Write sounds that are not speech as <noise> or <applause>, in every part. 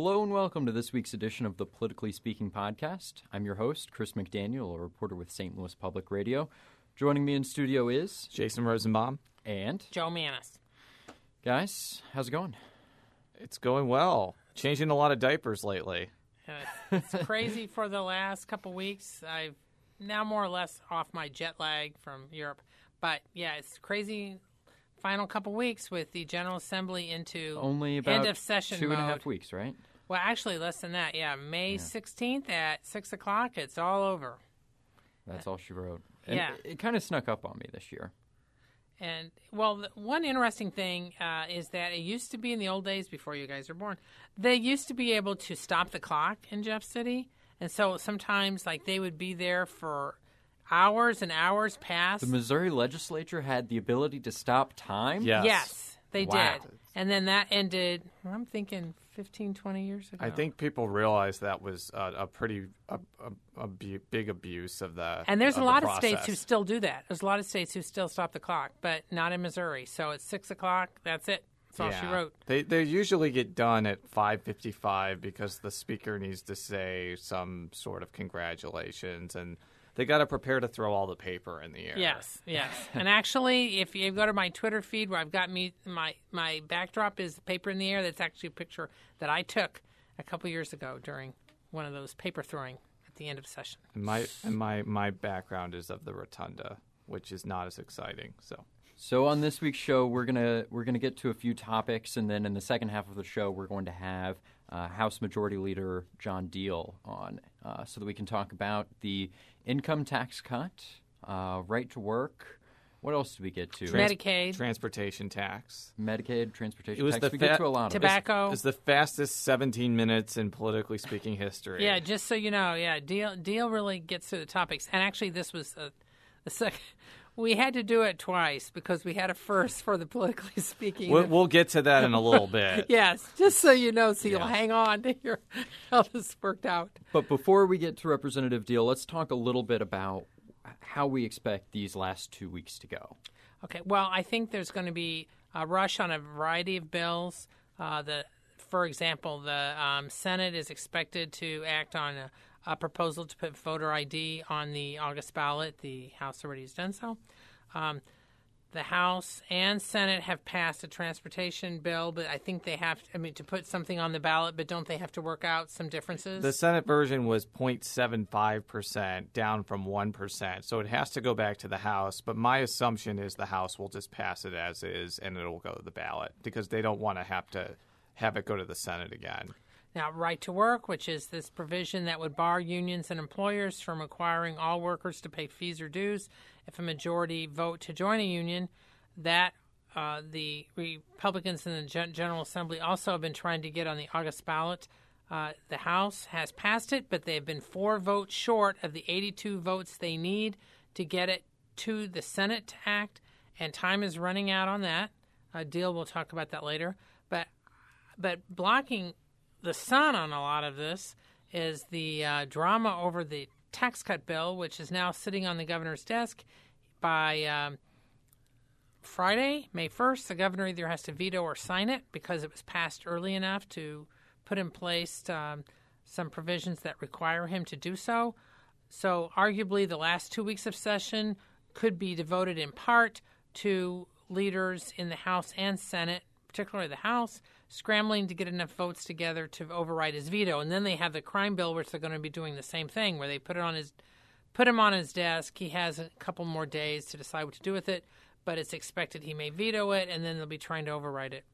Hello and welcome to this week's edition of the Politically Speaking podcast. I'm your host, Chris McDaniel, a reporter with St. Louis Public Radio. Joining me in studio is Jason Rosenbaum. and Jo Mannies. guys, how's it going? It's going well. Changing a lot of diapers lately. Uh, it's crazy for the last couple weeks. I've now more or less off my jet lag from Europe. But yeah, it's crazy final couple weeks with the General Assembly into Only about end of session two and a half mode. weeks, right? Well, actually, less than that. Yeah, May 16th at 6 o'clock, it's all over. That's all she wrote. And Yeah. It, it kind of snuck up on me this year. And well, the one interesting thing uh, is that it used to be in the old days before you guys were born, they used to be able to stop the clock in Jeff City, and so sometimes like they would be there for hours and hours past. The Missouri legislature had the ability to stop time. Yes. Yes, they Wow. did, and then that ended. I'm thinking 15, 20 years ago. I think people realized that was a, a pretty a, a, a big abuse of the. And there's of a the lot of states who still do that. There's a lot of states who still stop the clock, but not in Missouri. So it's six o'clock. That's it. That's all she wrote. They they usually get done at five fifty five because the speaker needs to say some sort of congratulations and they got to prepare to throw all the paper in the air. Yes, <laughs> yes. and actually, if you go to my Twitter feed where I've got me my my backdrop is paper in the air. That's actually a picture that I took a couple years ago during one of those paper throwing at the end of session. And my and my my background is of the rotunda, which is not as exciting. So So on this week's show, we're gonna we're gonna get to a few topics, and then in the second half of the show, we're going to have uh, House Majority Leader John Diehl on, uh, so that we can talk about the income tax cut, uh, right to work. What else did we get to? Trans- Medicaid. transportation tax. Medicaid, transportation It was tax. the we get fa- to a lot of it. Tobacco. It's the fastest 17 minutes in politically speaking history. Yeah, just so you know, yeah, Diehl Diehl really gets to the topics. And actually, this was a, the second. We had to do it twice because we had a first for the politically <laughs> speaking. We'll, we'll get to that in a little bit. <laughs> yes, just so you know, so you'll Yeah. hang on to hear <laughs> how this worked out. But before we get to Representative Diehl, let's talk a little bit about how we expect these last two weeks to go. Okay. Well, I think there's going to be a rush on a variety of bills. Uh, the, for example, the um, Senate is expected to act on a, a proposal to put voter ID on the August ballot. The House already has done so. Um, the House and Senate have passed a transportation bill, but I think they have, I mean, to put something on the ballot, but don't they have to work out some differences? The Senate version was 0.75%, down from 1%. So it has to go back to the House. But my assumption is the House will just pass it as is and it'll go to the ballot because they don't want to have to have it go to the Senate again. Now, right to work, which is this provision that would bar unions and employers from requiring all workers to pay fees or dues if a majority vote to join a union, that uh, the Republicans in the Gen- Assembly also have been trying to get on the August ballot. Uh, the House has passed it, but they have been four votes short of the 82 votes they need to get it to the Senate to act, and time is running out on that. Uh, Diehl, we'll talk about that later. But but blocking the sun on a lot of this is the uh, drama over the tax cut bill, which is now sitting on the governor's desk. By um, Friday, May 1st, the governor either has to veto or sign it because it was passed early enough to put in place um, some provisions that require him to do so. So, arguably, the last two weeks of session could be devoted in part to leaders in the House and Senate, particularly the House, scrambling to get enough votes together to override his veto. And then they have the crime bill, which they're going to be doing the same thing, where they put it on his put him on his desk. He has a couple more days to decide what to do with it, but it's expected he may veto it, and then they'll be trying to override it.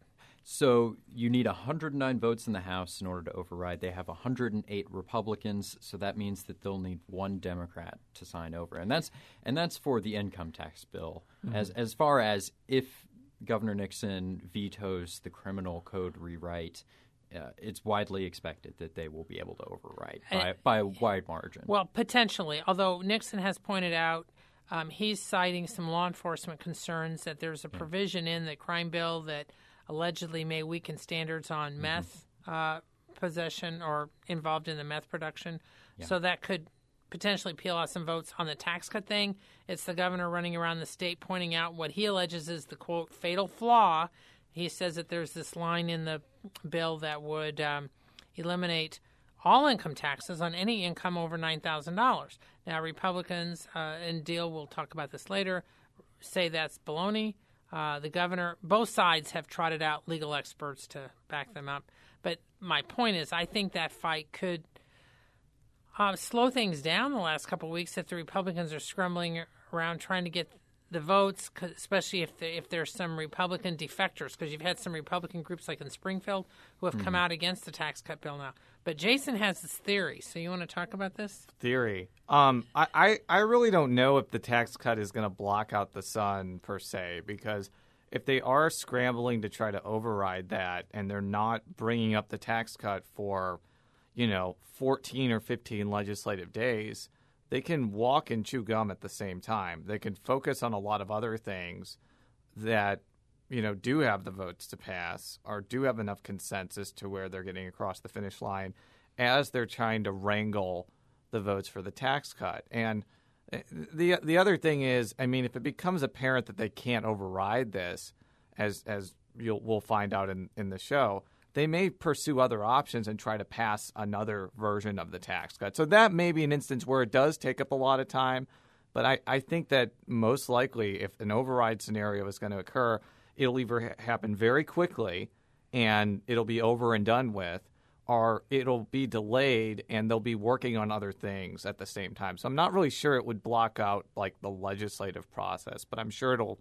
So you need 109 votes in the House in order to override. They have 108 Republicans, so that means that they'll need one Democrat to sign over, and that's and that's for the income tax bill. Mm-hmm. As as far as if Governor Nixon vetoes the criminal code rewrite, uh, it's widely expected that they will be able to override by, by a wide margin. Well, potentially, although Nixon has pointed out um, he's citing some law enforcement concerns that there's a provision in the crime bill that allegedly may weaken standards on meth uh, possession or involved in the meth production. So that could potentially peel off some votes on the tax cut thing. It's the governor running around the state pointing out what he alleges is the quote fatal flaw. He says that there's this line in the bill that would, um, eliminate all income taxes on any income over $9,000. Now, Republicans, uh, and Diehl, we'll talk about this later, say that's baloney. Uh, the governor, both sides have trotted out legal experts to back them up. But my point is, I think that fight could uh, slow things down the last couple of weeks that the Republicans are scrambling around trying to get the votes, especially if the, if there's some Republican defectors, because you've had some Republican groups like in Springfield who have mm-hmm. come out against the tax cut bill now. But Jason has this theory, so you want to talk about this theory? Um, I, I I really don't know if the tax cut is going to block out the sun per se, because if they are scrambling to try to override that and they're not bringing up the tax cut for, you know, 14 or 15 legislative days they can walk and chew gum at the same time. They can focus on a lot of other things that you know do have the votes to pass or do have enough consensus to where they're getting across the finish line as they're trying to wrangle the votes for the tax cut. And eh, the the other thing is, I mean, if it becomes apparent that they can't override this, as as you'll we'll find out in in the show, they may pursue other options and try to pass another version of the tax cut. So that may be an instance where it does take up a lot of time. But I, I think that most likely, if an override scenario is going to occur, it'll either happen very quickly and it'll be over and done with, or it'll be delayed and they'll be working on other things at the same time. So I'm not really sure it would block out like the legislative process, but I'm sure it'll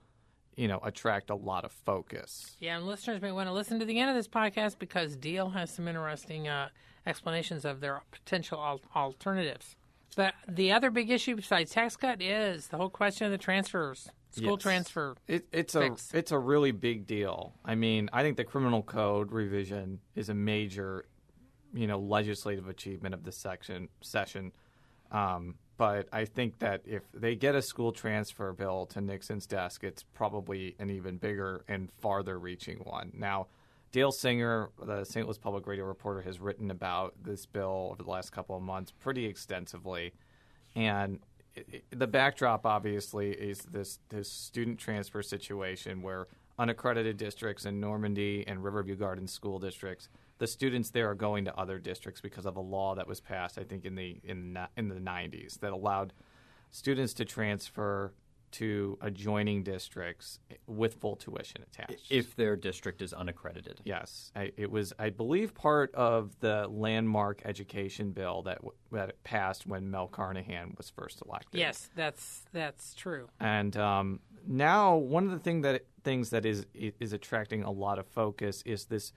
you know, attract a lot of focus. Yeah, and listeners may want to listen to the end of this podcast because Diehl has some interesting uh, explanations of their potential al- alternatives. But the other big issue besides tax cut is the whole question of the transfers, school yes. transfer. It, it's fix. a it's a really big deal. I mean, I think the criminal code revision is a major, you know, legislative achievement of this section session. Um, but I think that if they get a school transfer bill to Nixon's desk, it's probably an even bigger and farther reaching one. Now, Dale Singer, the St. Louis Public Radio reporter, has written about this bill over the last couple of months pretty extensively. And it, it, the backdrop, obviously, is this, this student transfer situation where unaccredited districts in Normandy and Riverview Gardens school districts – the students there are going to other districts because of a law that was passed, I think, in the in in the 90s that allowed students to transfer to adjoining districts with full tuition attached. If their district is unaccredited. Yes. I, it was, I believe, part of the landmark education bill that, that passed when Mel Carnahan was first elected. Yes, that's, that's true. And um, now, one of the thing that, things that is, is attracting a lot of focus is this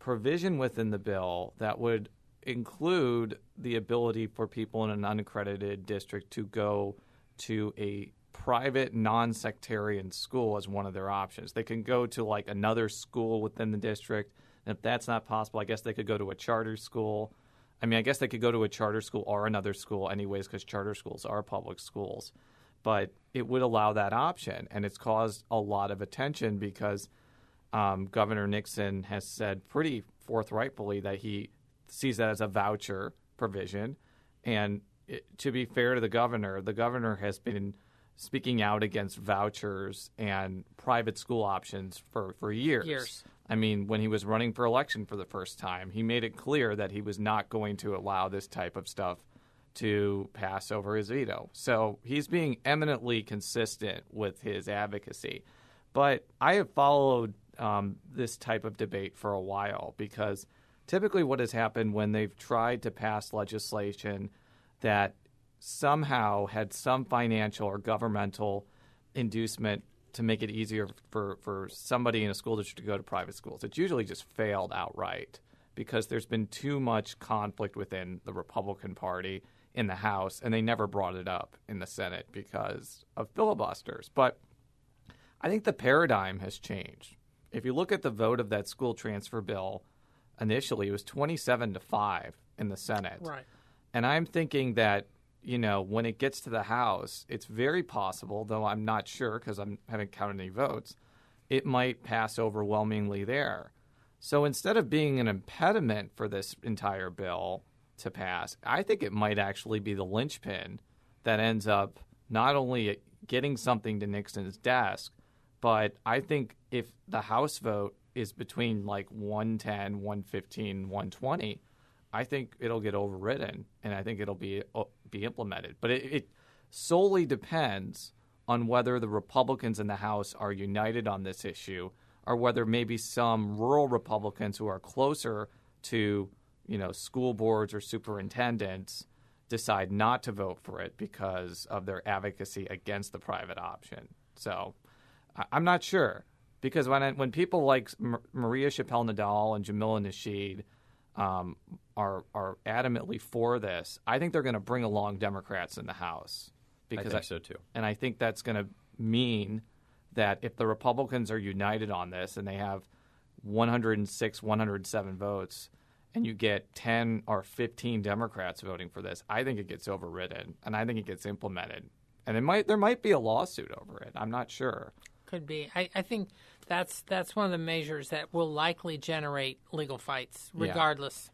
provision within the bill that would include the ability for people in an unaccredited district to go to a private non-sectarian school as one of their options. They can go to like another school within the district. And if that's not possible, I guess they could go to a charter school. I mean, I guess they could go to a charter school or another school anyways because charter schools are public schools. But it would allow that option and it's caused a lot of attention because – um, Governor Nixon has said pretty forthrightly that he sees that as a voucher provision. And it, to be fair to the governor, the governor has been speaking out against vouchers and private school options for, for years. Years. I mean, when he was running for election for the first time, he made it clear that he was not going to allow this type of stuff to pass over his veto. So he's being eminently consistent with his advocacy. But I have followed um, this type of debate for a while because typically what has happened when they've tried to pass legislation that somehow had some financial or governmental inducement to make it easier for, for somebody in a school district to go to private schools. It's usually just failed outright because there's been too much conflict within the Republican Party in the House, and they never brought it up in the Senate because of filibusters. But I think the paradigm has changed if you look at the vote of that school transfer bill, initially it was 27 to 5 in the Senate. Right. And I'm thinking that, you know, when it gets to the House, it's very possible, though I'm not sure because I haven't counted any votes, it might pass overwhelmingly there. So instead of being an impediment for this entire bill to pass, I think it might actually be the linchpin that ends up not only getting something to Nixon's desk, but I think if the House vote is between like 110, 115, 120, I think it'll get overridden, and I think it'll be uh, be implemented. But it, it solely depends on whether the Republicans in the House are united on this issue, or whether maybe some rural Republicans who are closer to you know school boards or superintendents decide not to vote for it because of their advocacy against the private option. So I- I'm not sure because when I, when people like M- Maria Chappelle Nadal and Jamila Nasheed um, are are adamantly for this, I think they're going to bring along Democrats in the House I because think so too. and I think that's going to mean that if the Republicans are united on this and they have 106, 107 votes, and you get 10 or 15 Democrats voting for this, I think it gets overridden and I think it gets implemented. And it might there might be a lawsuit over it. I'm not sure. Could be. I, I think that's that's one of the measures that will likely generate legal fights, Yeah. regardless.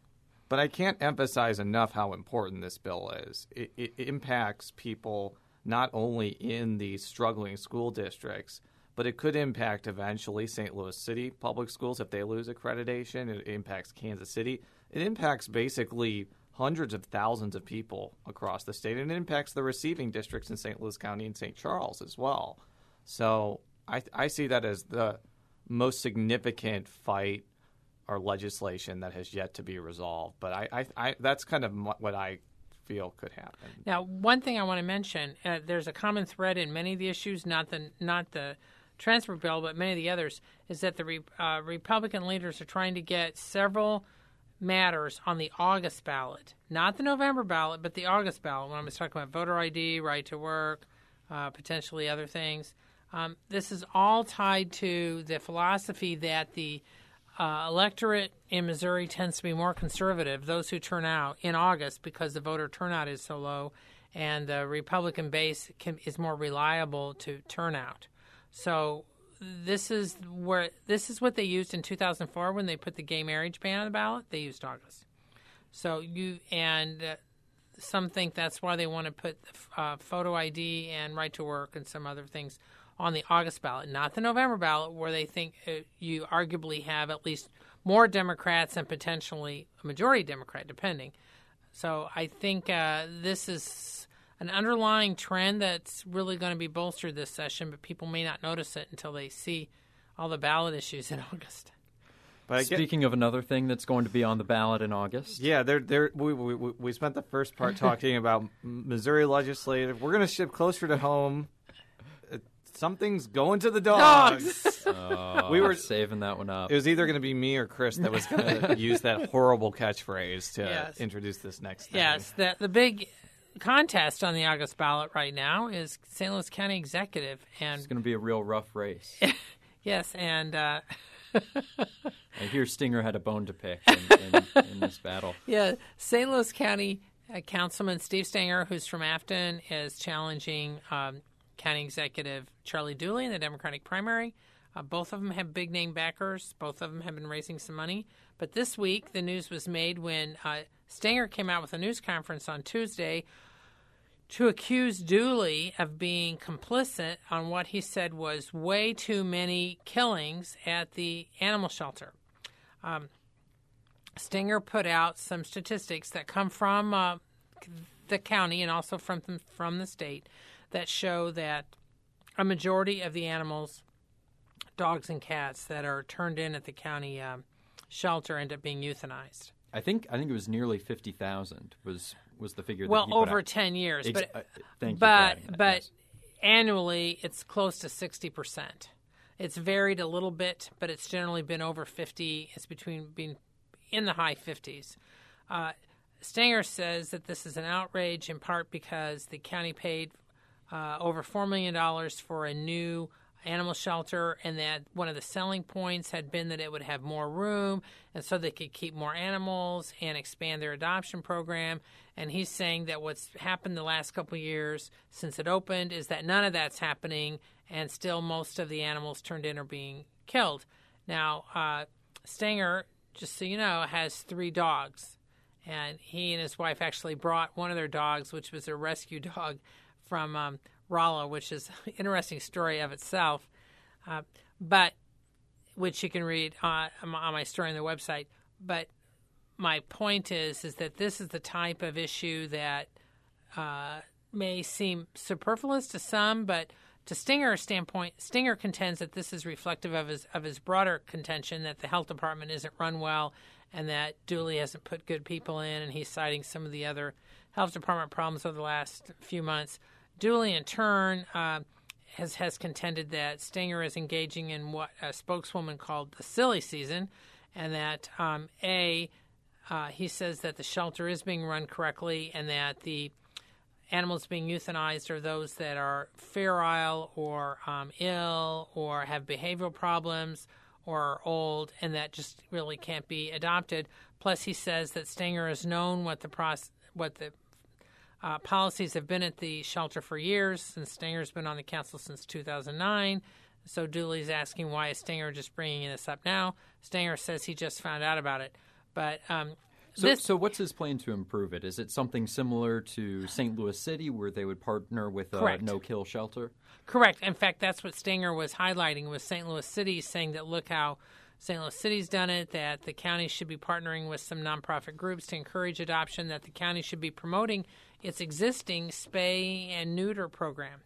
But I can't emphasize enough how important this bill is. It, it impacts people not only in these struggling school districts, but it could impact eventually St. Louis City public schools if they lose accreditation. It impacts Kansas City. It impacts basically hundreds of thousands of people across the state, and it impacts the receiving districts in St. Louis County and St. Charles as well. So I, I see that as the most significant fight or legislation that has yet to be resolved. But I, I, I that's kind of what I feel could happen. Now, one thing I want to mention: uh, there's a common thread in many of the issues, not the not the transfer bill, but many of the others, is that the re, uh, Republican leaders are trying to get several matters on the August ballot, not the November ballot, but the August ballot. When I was talking about voter ID, right to work, uh, potentially other things. Um, this is all tied to the philosophy that the uh, electorate in Missouri tends to be more conservative, those who turn out in August because the voter turnout is so low, and the Republican base can, is more reliable to turnout. So this is where this is what they used in 2004 when they put the gay marriage ban on the ballot. They used August. So you and uh, some think that's why they want to put uh, photo ID and right to work and some other things on the August ballot, not the November ballot, where they think uh, you arguably have at least more Democrats and potentially a majority Democrat, depending. So I think uh, this is an underlying trend that's really going to be bolstered this session, but people may not notice it until they see all the ballot issues in <laughs> August. But I get, Speaking of another thing that's going to be on the ballot in August, yeah, there, there. We, we we- we spent the first part <laughs> talking about Missouri legislative. We're going to shift closer to home. Something's going to the dogs. uh, <laughs> We were- saving that one up. It was either going to be me or Chris that was going <laughs> to use that horrible catchphrase to Yes. introduce this next thing. Yes, the the big contest on the August ballot right now is St. Louis County Executive, and It's going to be a real rough race. <laughs> yes, and uh, I hear Stenger had a bone to pick in, in, in this battle. yeah, St. Louis County uh, Councilman Steve Stenger, who's from Affton, is challenging um, County Executive Charlie Dooley in the Democratic primary. Uh, both of them have big name backers. Both of them have been raising some money. But this week, the news was made when uh, Stenger came out with a news conference on Tuesday to accuse Dooley of being complicit on what he said was way too many killings at the animal shelter. Um, Stenger put out some statistics that come from uh, the county and also from from the state that show that a majority of the animals, dogs and cats that are turned in at the county um, shelter end up being euthanized. I think I think it was nearly fifty thousand was was the figure. Well, that he put over ten years, Ex- but uh, thank you but that, but yes. annually it's close to sixty percent. It's varied a little bit, but it's generally been over fifty. It's between being in the high fifties. Uh, Stenger says that this is an outrage in part because the county paid uh, over $4 million for a new animal shelter, and that one of the selling points had been that it would have more room, and so they could keep more animals and expand their adoption program. And he's saying that what's happened the last couple years since it opened is that none of that's happening, and still most of the animals turned in are being killed. Now, uh, Stenger, just so you know, has three dogs and he and his wife actually brought one of their dogs, which was a rescue dog from um, Rolla, which is an interesting story of itself, uh, but which you can read uh, on my story on the website. But my point is is that this is the type of issue that uh, may seem superfluous to some, but to Stenger's standpoint, Stenger contends that this is reflective of his of his broader contention that the health department isn't run well and that Dooley hasn't put good people in, and he's citing some of the other health department problems over the last few months. Dooley, in turn, uh, has has contended that Stenger is engaging in what a spokeswoman called the silly season, and that um, a uh, he says that the shelter is being run correctly, and that the animals being euthanized are those that are feral or um, ill or have behavioral problems or are old, and that just really can't be adopted. Plus, he says that Stenger has known what the process, what the uh, policies have been at the shelter for years, since Stenger's been on the council since 2009. So Dooley's asking why is Stenger just bringing this up now? Stenger says he just found out about it. But um, So, this, so what's his plan to improve it? Is it something similar to St. Louis City, where they would partner with a no-kill shelter? Correct. In fact, that's what Stenger was highlighting with St. Louis City, saying that look how St. Louis City's done it, that the county should be partnering with some nonprofit groups to encourage adoption, that the county should be promoting its existing spay and neuter program.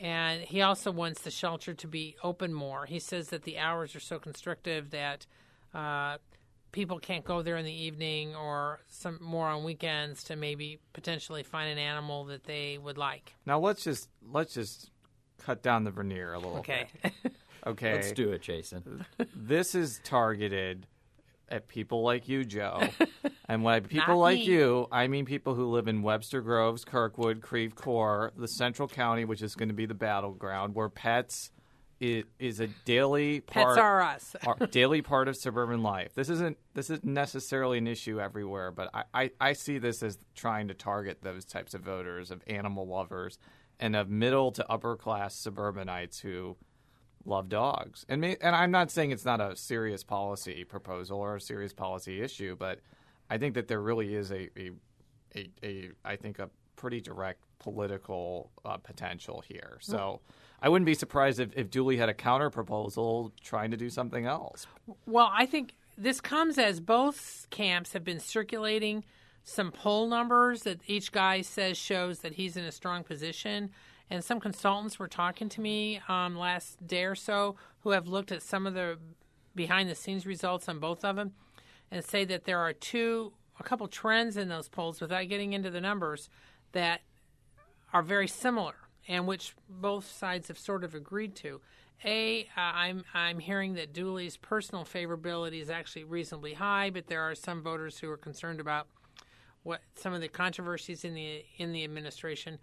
And he also wants the shelter to be open more. He says that the hours are so constrictive that uh, people can't go there in the evening or some more on weekends to maybe potentially find an animal that they would like. Now let's just let's just cut down the veneer a little Okay. <laughs> Okay. Let's do it, Jason. this is targeted at people like you, Joe. <laughs> and by people Not like me. you, I mean people who live in Webster Groves, Kirkwood, Creve Coeur, the Central County, which is going to be the battleground, where pets is, is a daily part. Pets are us. are <laughs> daily part of suburban life. This isn't this isn't necessarily an issue everywhere, but I, I, I see this as trying to target those types of voters, of animal lovers, and of middle to upper class suburbanites who love dogs. And me, and I'm not saying it's not a serious policy proposal or a serious policy issue, but I think that there really is a a, a, a I think a pretty direct political uh, potential here. So I wouldn't be surprised if, if Dooley had a counter proposal trying to do something else. Well, I think this comes as both camps have been circulating some poll numbers that each guy says shows that he's in a strong position. And some consultants were talking to me um, last day or so who have looked at some of the behind the scenes results on both of them and say that there are two, a couple trends in those polls without getting into the numbers that are very similar and which both sides have sort of agreed to. A, uh, I'm I'm hearing that Dooley's personal favorability is actually reasonably high, but there are some voters who are concerned about what some of the controversies in the in the administration.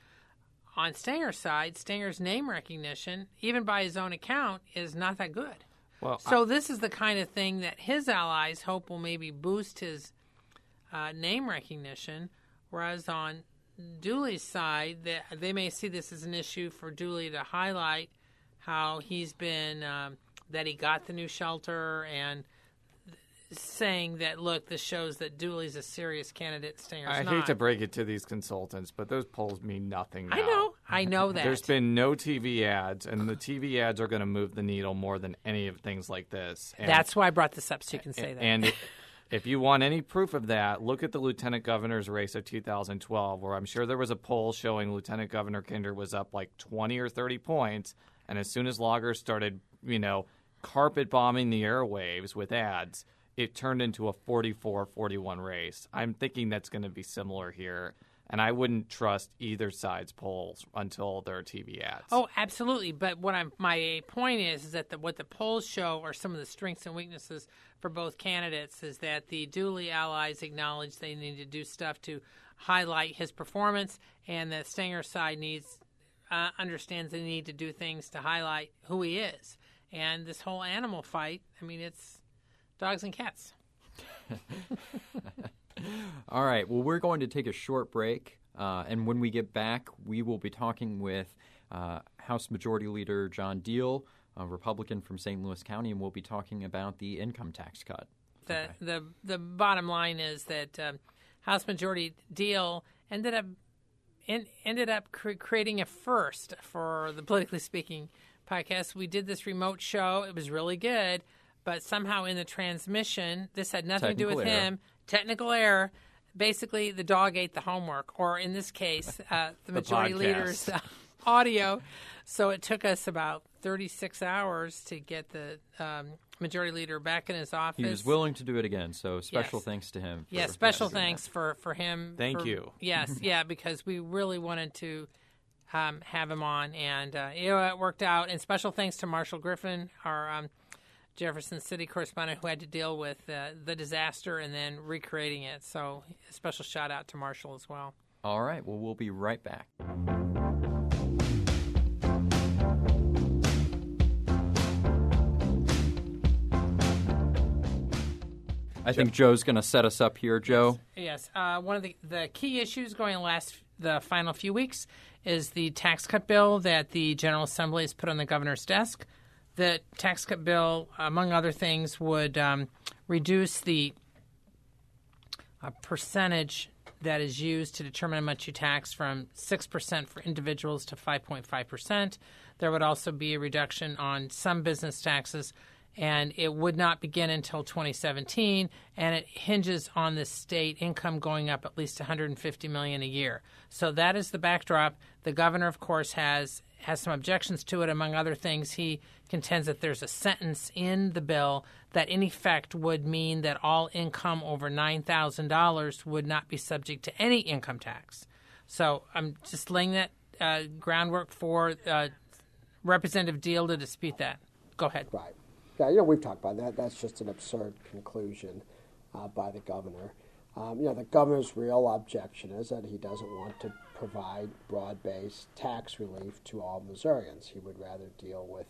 On Stenger's side, Stenger's name recognition, even by his own account, is not that good. Well, So this is the kind of thing that his allies hope will maybe boost his uh, name recognition, whereas on Dooley's side, they, they may see this as an issue for Dooley to highlight how he's been um, that he got the new shelter and saying that look, this shows that Dooley's a serious candidate. Stenger's I not. hate to break it to these consultants, but those polls mean nothing now. I know, I know that. There's been no TV ads, and the TV ads are going to move the needle more than any of things like this. And, That's why I brought this up so you can say that. And <laughs> if you want any proof of that, look at the lieutenant governor's race of 2012, where I'm sure there was a poll showing Lieutenant Governor Kinder was up like 20 or 30 points, and as soon as Lager's started, you know, carpet bombing the airwaves with ads, it turned into a 44-41 race. I'm thinking that's going to be similar here. And I wouldn't trust either side's polls until there are TV ads. Oh, absolutely. But what I'm my point is is that the, what the polls show are some of the strengths and weaknesses for both candidates. Is that the Dooley allies acknowledge they need to do stuff to highlight his performance, and the Stenger side needs uh, understands they need to do things to highlight who he is. And this whole animal fight, I mean, it's dogs and cats. <laughs> All right. Well, we're going to take a short break, uh, and when we get back, we will be talking with uh, House Majority Leader John Diehl, a Republican from St. Louis County, and we'll be talking about the income tax cut. The the the bottom line is that um, House Majority Diehl ended up en- ended up cre- creating a first for the politically speaking podcast. We did this remote show; it was really good, but somehow in the transmission, this had nothing to do with error. him. technical error. Basically, the dog ate the homework, or in this case, uh, the, <laughs> majority podcast. leader's uh, <laughs> audio. So it took us about 36 hours to get the um, majority leader back in his office. He was willing to do it again, so special Yes. thanks to him. Yeah, special for doing thanks for for him. Thank for- you. Yes, <laughs> yeah, because we really wanted to um, have him on, and uh, you know, it worked out. And special thanks to Marshall Griffin, our um, Jefferson City correspondent, who had to deal with uh, the disaster and then recreating it. So, a special shout out to Marshall as well. All right, well, we'll be right back. I think Joe's going to set us up here, Joe. Yes, uh, one of the, the key issues going last the final few weeks is the tax cut bill that the General Assembly has put on the governor's desk. The tax cut bill, among other things, would um, reduce the uh, percentage that is used to determine how much you tax from 6% for individuals to 5.5%. There would also be a reduction on some business taxes, and it would not begin until 2017, and it hinges on the state income going up at least 150 million a year. So that is the backdrop. The governor, of course, has has some objections to it. Among other things, he contends that there's a sentence in the bill that, in effect, would mean that all income over $9,000 would not be subject to any income tax. So I'm just laying that uh, groundwork for uh, Representative Diehl to dispute that. Go ahead. Right. Yeah, you know, we've talked about that. That's just an absurd conclusion uh, by the governor. Um, you know, the governor's real objection is that he doesn't want to provide broad based tax relief to all Missourians. He would rather deal with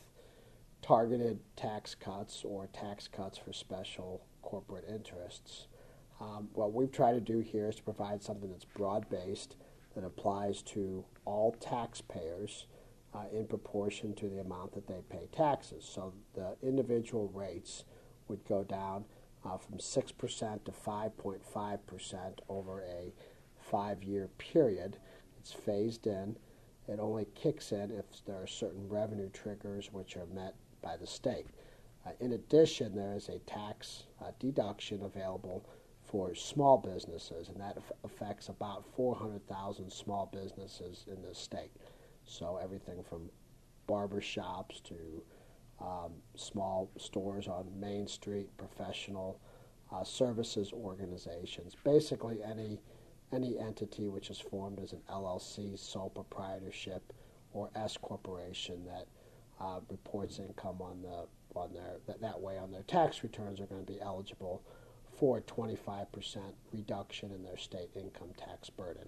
targeted tax cuts or tax cuts for special corporate interests. Um, what we've tried to do here is to provide something that's broad based, that applies to all taxpayers uh, in proportion to the amount that they pay taxes. So the individual rates would go down uh, from 6% to 5.5% over a five year period. It's phased in. It only kicks in if there are certain revenue triggers which are met by the state. Uh, in addition, there is a tax uh, deduction available for small businesses, and that aff- affects about 400,000 small businesses in the state. So everything from barber shops to um, small stores on Main Street, professional uh, services organizations, basically any any entity which is formed as an LLC, sole proprietorship, or S corporation that uh, reports income on the on their that, that way on their tax returns are going to be eligible for a 25% reduction in their state income tax burden.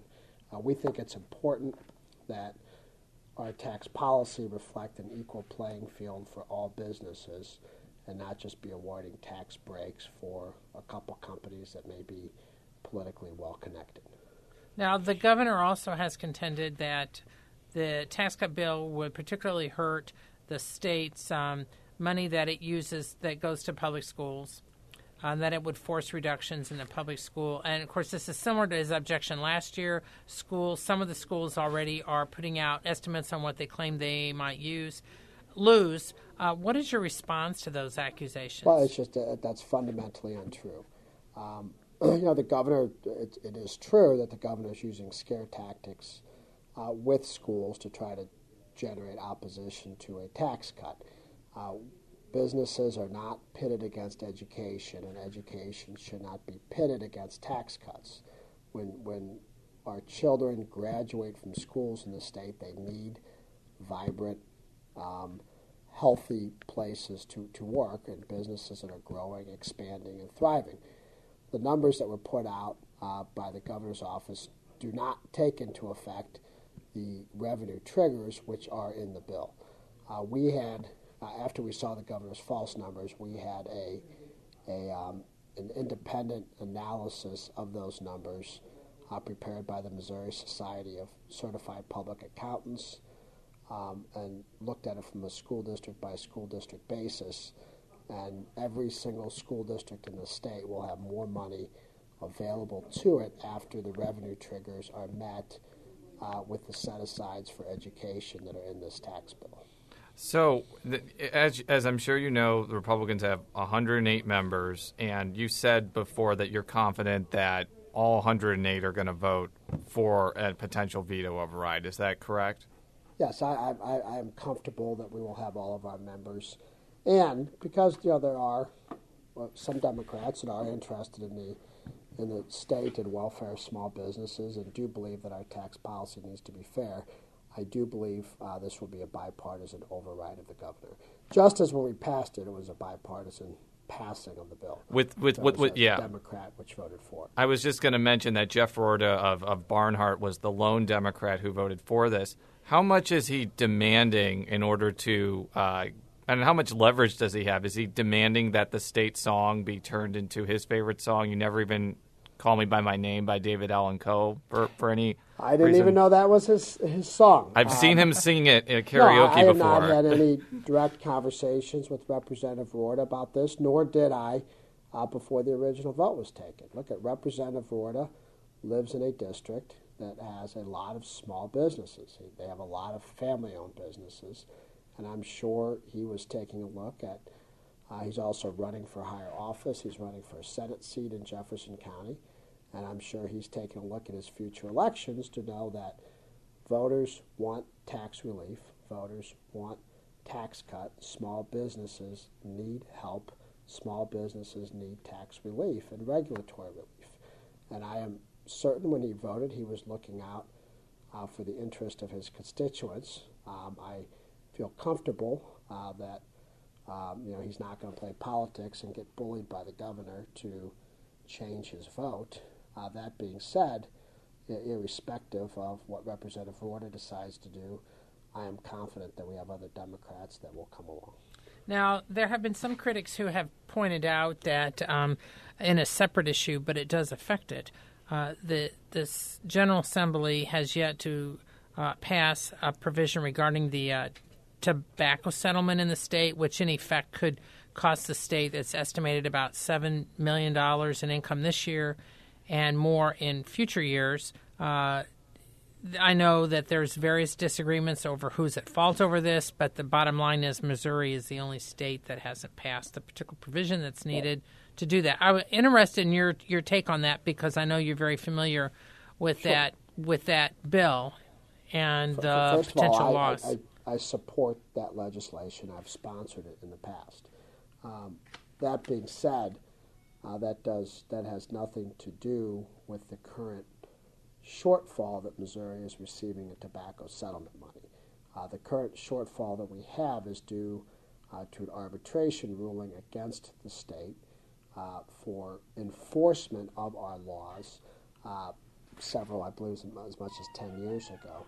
Uh, we think it's important that our tax policy reflect an equal playing field for all businesses and not just be awarding tax breaks for a couple companies that may be politically well connected. Now, the governor also has contended that the tax cut bill would particularly hurt the state's um, money that it uses that goes to public schools, uh, that it would force reductions in the public school. And of course, this is similar to his objection last year. Schools, some of the schools already are putting out estimates on what they claim they might use lose. Uh, what is your response to those accusations? Well, it's just that that's fundamentally untrue. Um, you know, the governor, it, it is true that the governor is using scare tactics uh, with schools to try to generate opposition to a tax cut. Uh, businesses are not pitted against education, and education should not be pitted against tax cuts. When, when our children graduate from schools in the state, they need vibrant, um, healthy places to, to work and businesses that are growing, expanding, and thriving. The numbers that were put out uh, by the governor's office do not take into effect the revenue triggers which are in the bill. Uh, we had, uh, after we saw the governor's false numbers, we had a, a um, an independent analysis of those numbers uh, prepared by the Missouri Society of Certified Public Accountants um, and looked at it from a school district by school district basis. And every single school district in the state will have more money available to it after the revenue triggers are met uh, with the set asides for education that are in this tax bill. So, the, as as I'm sure you know, the Republicans have 108 members, and you said before that you're confident that all 108 are going to vote for a potential veto override. Is that correct? Yes, I, I, I am comfortable that we will have all of our members, and because you know there are well, some Democrats that are interested in the in the state and welfare of small businesses and do believe that our tax policy needs to be fair. I do believe uh, this will be a bipartisan override of the governor. Just as when we passed it, it was a bipartisan passing of the bill. With with with, with yeah, Democrat which voted for. It. I was just going to mention that Jeff Roorda of of Barnhart was the lone Democrat who voted for this. How much is he demanding in order to? Uh, and how much leverage does he have? Is he demanding that the state song be turned into his favorite song? You never even "Call Me by My Name" by David Allan Coe for for any I didn't reason. even know that was his his song. I've Um, seen him sing it at no, karaoke I, I have not had any <laughs> direct conversations with Representative Roorda about this, nor did I uh, before the original vote was taken. Look at Representative Roorda lives in a district that has a lot of small businesses. They have a lot of family-owned businesses, and I'm sure he was taking a look at. Uh, he's also running for higher office. He's running for a Senate seat in Jefferson County, and I'm sure he's taking a look at his future elections to know that voters want tax relief. Voters want tax cut. Small businesses need help. Small businesses need tax relief and regulatory relief. And I am certain when he voted, he was looking out uh, for the interest of his constituents. Um, I feel comfortable uh, that um, you know he's not going to play politics and get bullied by the governor to change his vote. Uh, that being said, irrespective of what Representative Roorda decides to do, I am confident that we have other Democrats that will come along. Now, there have been some critics who have pointed out that, um, in a separate issue, but it does affect it, uh, the this General Assembly has yet to uh, pass a provision regarding the uh, tobacco settlement in the state, which in effect could cost the state that's estimated about seven million dollars in income this year, and more in future years. Uh, I know that there's various disagreements over who's at fault over this, but the bottom line is Missouri is the only state that hasn't passed the particular provision that's needed to do that. I'm interested in your your take on that because I know you're very familiar with that with that bill and the First potential I, loss. I, I, support that legislation. I've sponsored it in the past. Um, that being said, uh, that does that has nothing to do with the current shortfall that Missouri is receiving in tobacco settlement money. Uh, the current shortfall that we have is due uh, to an arbitration ruling against the state uh, for enforcement of our laws. Uh, several, I believe, as much as 10 years ago.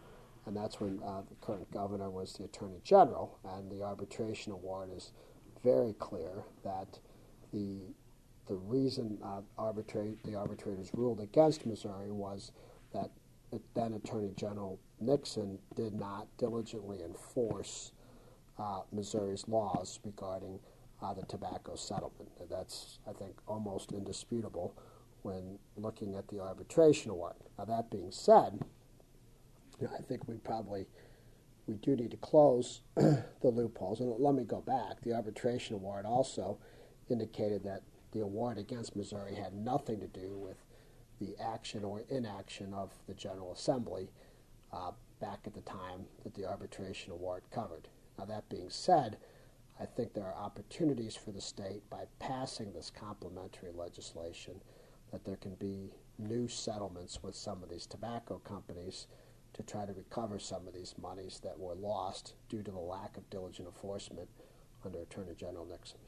And that's when uh, the current governor was the attorney general. And the arbitration award is very clear that the the reason uh, arbitrate the arbitrators ruled against Missouri was that then Attorney General Nixon did not diligently enforce uh, Missouri's laws regarding uh, the tobacco settlement. That's, I think, almost indisputable when looking at the arbitration award. Now, that being said, know, I think we probably we do need to close <clears throat> the loopholes. And let me go back. The arbitration award also indicated that the award against Missouri had nothing to do with the action or inaction of the General Assembly uh, back at the time that the arbitration award covered. Now, that being said, I think there are opportunities for the state by passing this complementary legislation that there can be new settlements with some of these tobacco companies to try to recover some of these monies that were lost due to the lack of diligent enforcement under Attorney General Nixon.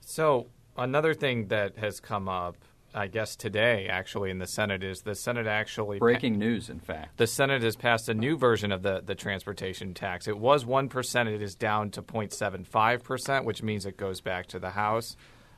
So another thing that has come up, I guess today actually in the Senate is the Senate actually Breaking news, in fact. the Senate has passed a new version of the, the transportation tax. It was 1%, it is down to 0.75%, which means it goes back to the House.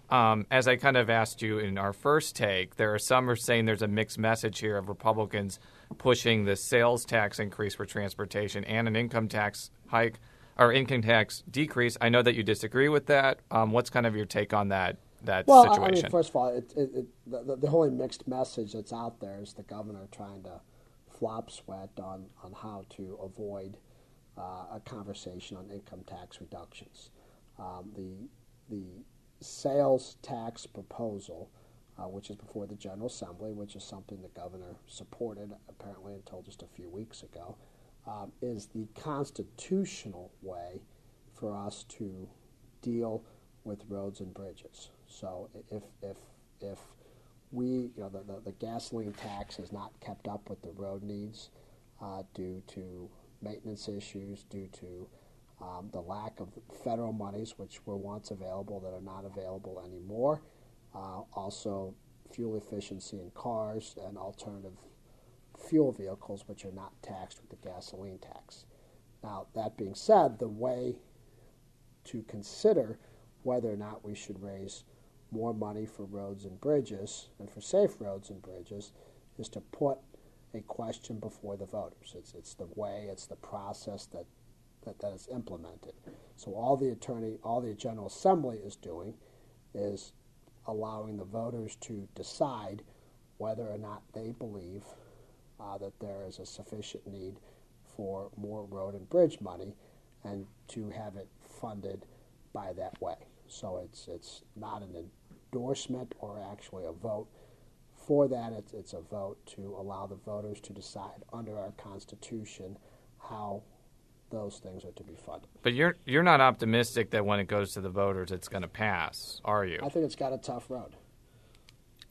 Um, as I kind of asked you in our first take, there are some are saying there's a mixed message here of Republicans pushing the sales tax increase for transportation and an income tax hike or income tax decrease. I know that you disagree with that. Um, what's kind of your take on that that Well, situation? I mean, first of all, it, it, it, the, the only mixed message that's out there is the governor trying to flop sweat on, on how to avoid uh, a conversation on income tax reductions. Um, the the sales tax proposal, uh, which is before the General Assembly, which is something the governor supported apparently until just a few weeks ago, um, is the constitutional way for us to deal with roads and bridges. So if if if we, you know, the, the, the gasoline tax has not kept up with the road needs uh, due to maintenance issues, due to um, the lack of federal monies, which were once available that are not available anymore. Uh, also, fuel efficiency in cars and alternative fuel vehicles, which are not taxed with the gasoline tax. Now, that being said, the way to consider whether or not we should raise more money for roads and bridges and for safe roads and bridges is to put a question before the voters. It's, it's the way, it's the process that, that, that is implemented. So all the attorney, all the General Assembly is doing is allowing the voters to decide whether or not they believe uh, that there is a sufficient need for more road and bridge money and to have it funded by that way. So it's it's not an endorsement or actually a vote for that. It's, it's a vote to allow the voters to decide under our Constitution how those things are to be funded. But you're you're not optimistic that when it goes to the voters, it's going to pass, are you? I think it's got a tough road.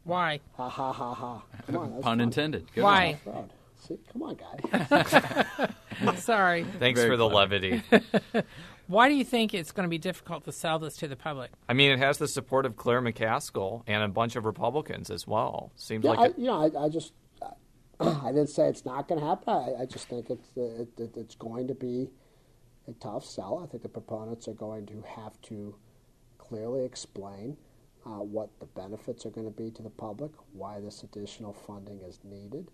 Why? Ha ha ha ha. Come on, Pun fun. intended. Good Why? Tough road. See, come on, guy. <laughs> Sorry. Thanks Very for the clever. levity. <laughs> Why do you think it's going to be difficult to sell this to the public? I mean, it has the support of Claire McCaskill and a bunch of Republicans as well. Seems Yeah, like I, it, you know, I, I just, <clears throat> I didn't say it's not going to happen. I, I just think it's it, it, it's going to be a tough sell. I think the proponents are going to have to clearly explain uh, what the benefits are going to be to the public, why this additional funding is needed,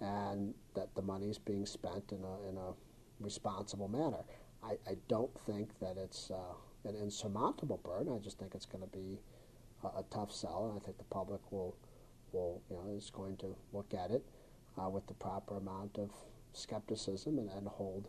and that the money is being spent in a in a responsible manner. I, I don't think that it's uh, an insurmountable burden. I just think it's going to be a, a tough sell, and I think the public will will you know is going to look at it uh, with the proper amount of skepticism and, and hold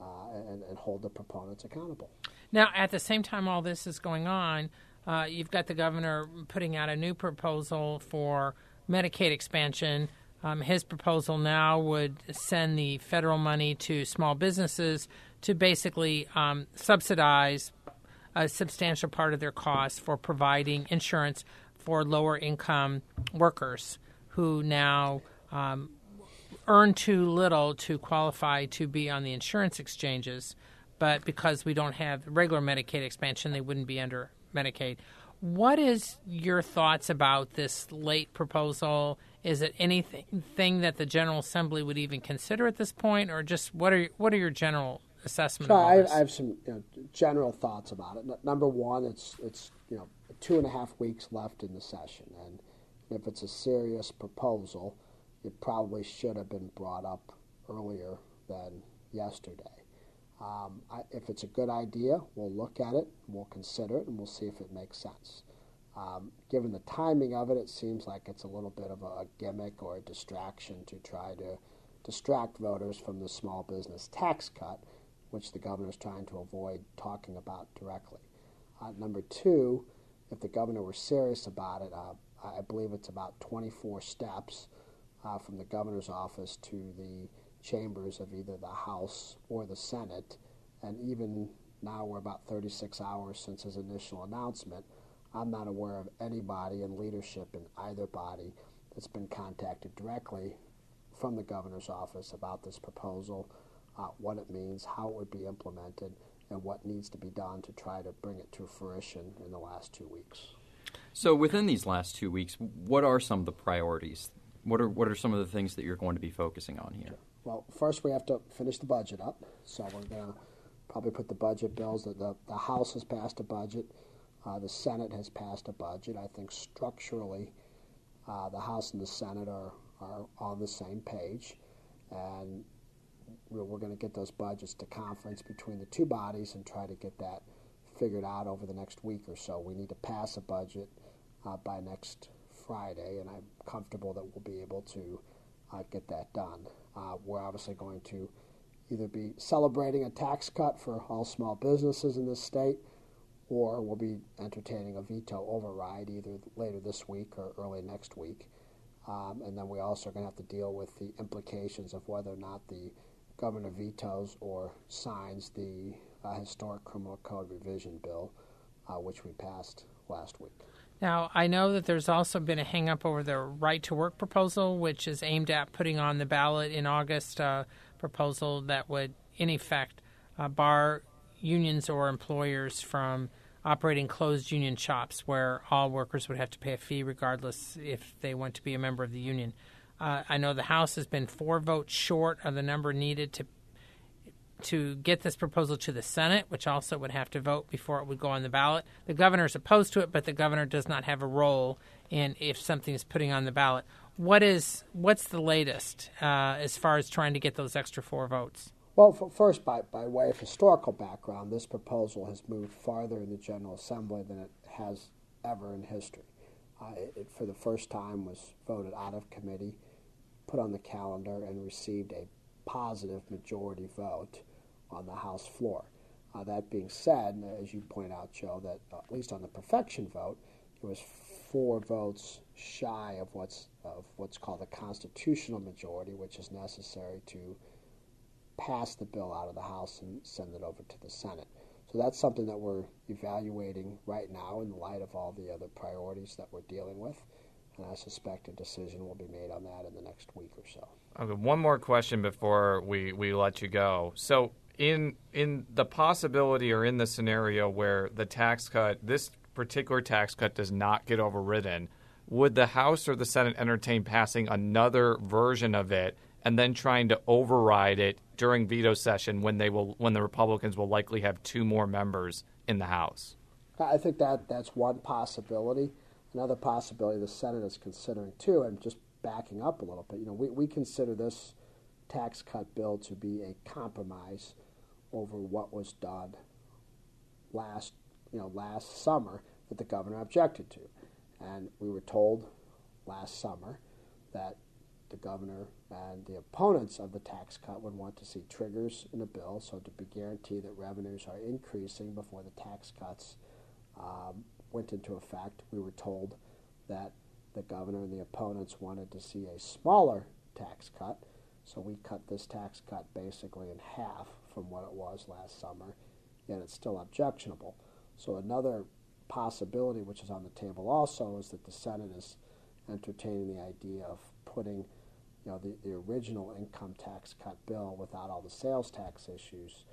uh, and, and hold the proponents accountable. Now, at the same time all this is going on, uh, you've got the governor putting out a new proposal for Medicaid expansion. Um, his proposal now would send the federal money to small businesses to basically um, subsidize a substantial part of their costs for providing insurance for lower income workers who now um, earn too little to qualify to be on the insurance exchanges, but because we don't have regular Medicaid expansion, they wouldn't be under Medicaid. What is your thoughts about this late proposal? Is it anything that the General Assembly would even consider at this point, or just what are what are your general assessment So I. I have some you know, general thoughts about it. Number one, it's it's you know two and a half weeks left in the session, and if it's a serious proposal, it probably should have been brought up earlier than yesterday. Um, I, if it's a good idea, we'll look at it, we'll consider it, and we'll see if it makes sense. Um, given the timing of it, it seems like it's a little bit of a gimmick or a distraction to try to distract voters from the small business tax cut, which the governor is trying to avoid talking about directly. Uh, number two, if the governor were serious about it, uh, I believe it's about 24 steps uh, from the governor's office to the chambers of either the House or the Senate. And even now, we're about 36 hours since his initial announcement. I'm not aware of anybody in leadership in either body that's been contacted directly from the governor's office about this proposal, uh, what it means, how it would be implemented, and what needs to be done to try to bring it to fruition in the last two weeks. So within these last two weeks, what are some of the priorities? What are what are some of the things that you're going to be focusing on here? Well, first we have to finish the budget up. So we're going to probably put the budget bills. The, the, the House has passed a budget. Uh, the Senate has passed a budget. I think structurally, uh, the House and the Senate are, are on the same page. And we're, we're going to get those budgets to conference between the two bodies and try to get that figured out over the next week or so. We need to pass a budget uh, by next Friday, and I'm comfortable that we'll be able to uh, get that done. Uh, we're obviously going to either be celebrating a tax cut for all small businesses in this state, or we'll be entertaining a veto override either later this week or early next week. Um, and then we also are going to have to deal with the implications of whether or not the governor vetoes or signs the uh, historic criminal code revision bill, uh, which we passed last week. Now, I know that there's also been a hangup over the right to work proposal, which is aimed at putting on the ballot in August a proposal that would, in effect, uh, bar unions or employers from operating closed union shops where all workers would have to pay a fee regardless if they want to be a member of the union. Uh, I know the House has been four votes short of the number needed to to get this proposal to the Senate, which also would have to vote before it would go on the ballot. The governor is opposed to it, but the governor does not have a role in if something is putting on the ballot. What is what's the latest uh, as far as trying to get those extra four votes? Well, first, by, by way of historical background, this proposal has moved farther in the General Assembly than it has ever in history. Uh, it, it, for the first time, was voted out of committee, put on the calendar, and received a positive majority vote on the House floor. Uh, that being said, as you point out, Jo, that at least on the perfection vote, it was four votes shy of what's of what's called a constitutional majority, which is necessary to pass the bill out of the House and send it over to the Senate. So that's something that we're evaluating right now in light of all the other priorities that we're dealing with. And I suspect a decision will be made on that in the next week or so. Okay, one more question before we, we let you go. So in in the possibility or in the scenario where the tax cut, this particular tax cut does not get overridden, would the House or the Senate entertain passing another version of it and then trying to override it during veto session when they will when the Republicans will likely have two more members in the House? I think that that's one possibility. Another possibility the Senate is considering too, and just backing up a little bit. You know, we, we consider this tax cut bill to be a compromise over what was done last, you know, last summer that the governor objected to. And we were told last summer that the governor and the opponents of the tax cut would want to see triggers in the bill, so to be guaranteed that revenues are increasing before the tax cuts um, went into effect. We were told that the governor and the opponents wanted to see a smaller tax cut, so we cut this tax cut basically in half from what it was last summer, yet it's still objectionable. So another possibility, which is on the table also, is that the Senate is entertaining the idea of putting you know, the, the original income tax cut bill without all the sales tax issues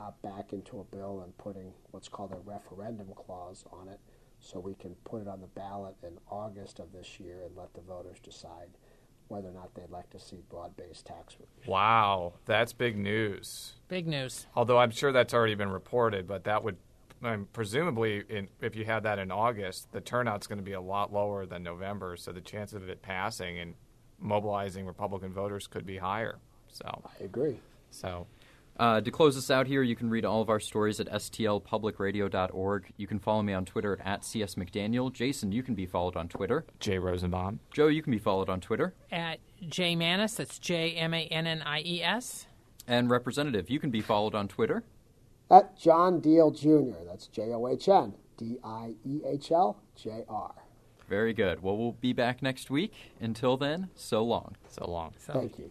uh, back into a bill and putting what's called a referendum clause on it so we can put it on the ballot in August of this year and let the voters decide whether or not they'd like to see broad-based tax relief. Wow, that's big news. Big news. Although I'm sure that's already been reported, but that would um, presumably, in, if you had that in August, the turnout's going to be a lot lower than November, so the chance of it passing and mobilizing Republican voters could be higher. So I agree. So uh, to close us out here, you can read all of our stories at stlpublicradio.org. You can follow me on Twitter at csmcdaniel. Jason, you can be followed on Twitter. Jay Rosenbaum. Jo, you can be followed on Twitter. At J Mannies, that's J M A N N I E S. And Representative, you can be followed on Twitter. At John Diehl Jr., that's J O H N D I E H L J R. Very good. Well, we'll be back next week. Until then, so long. So long. So. Thank you.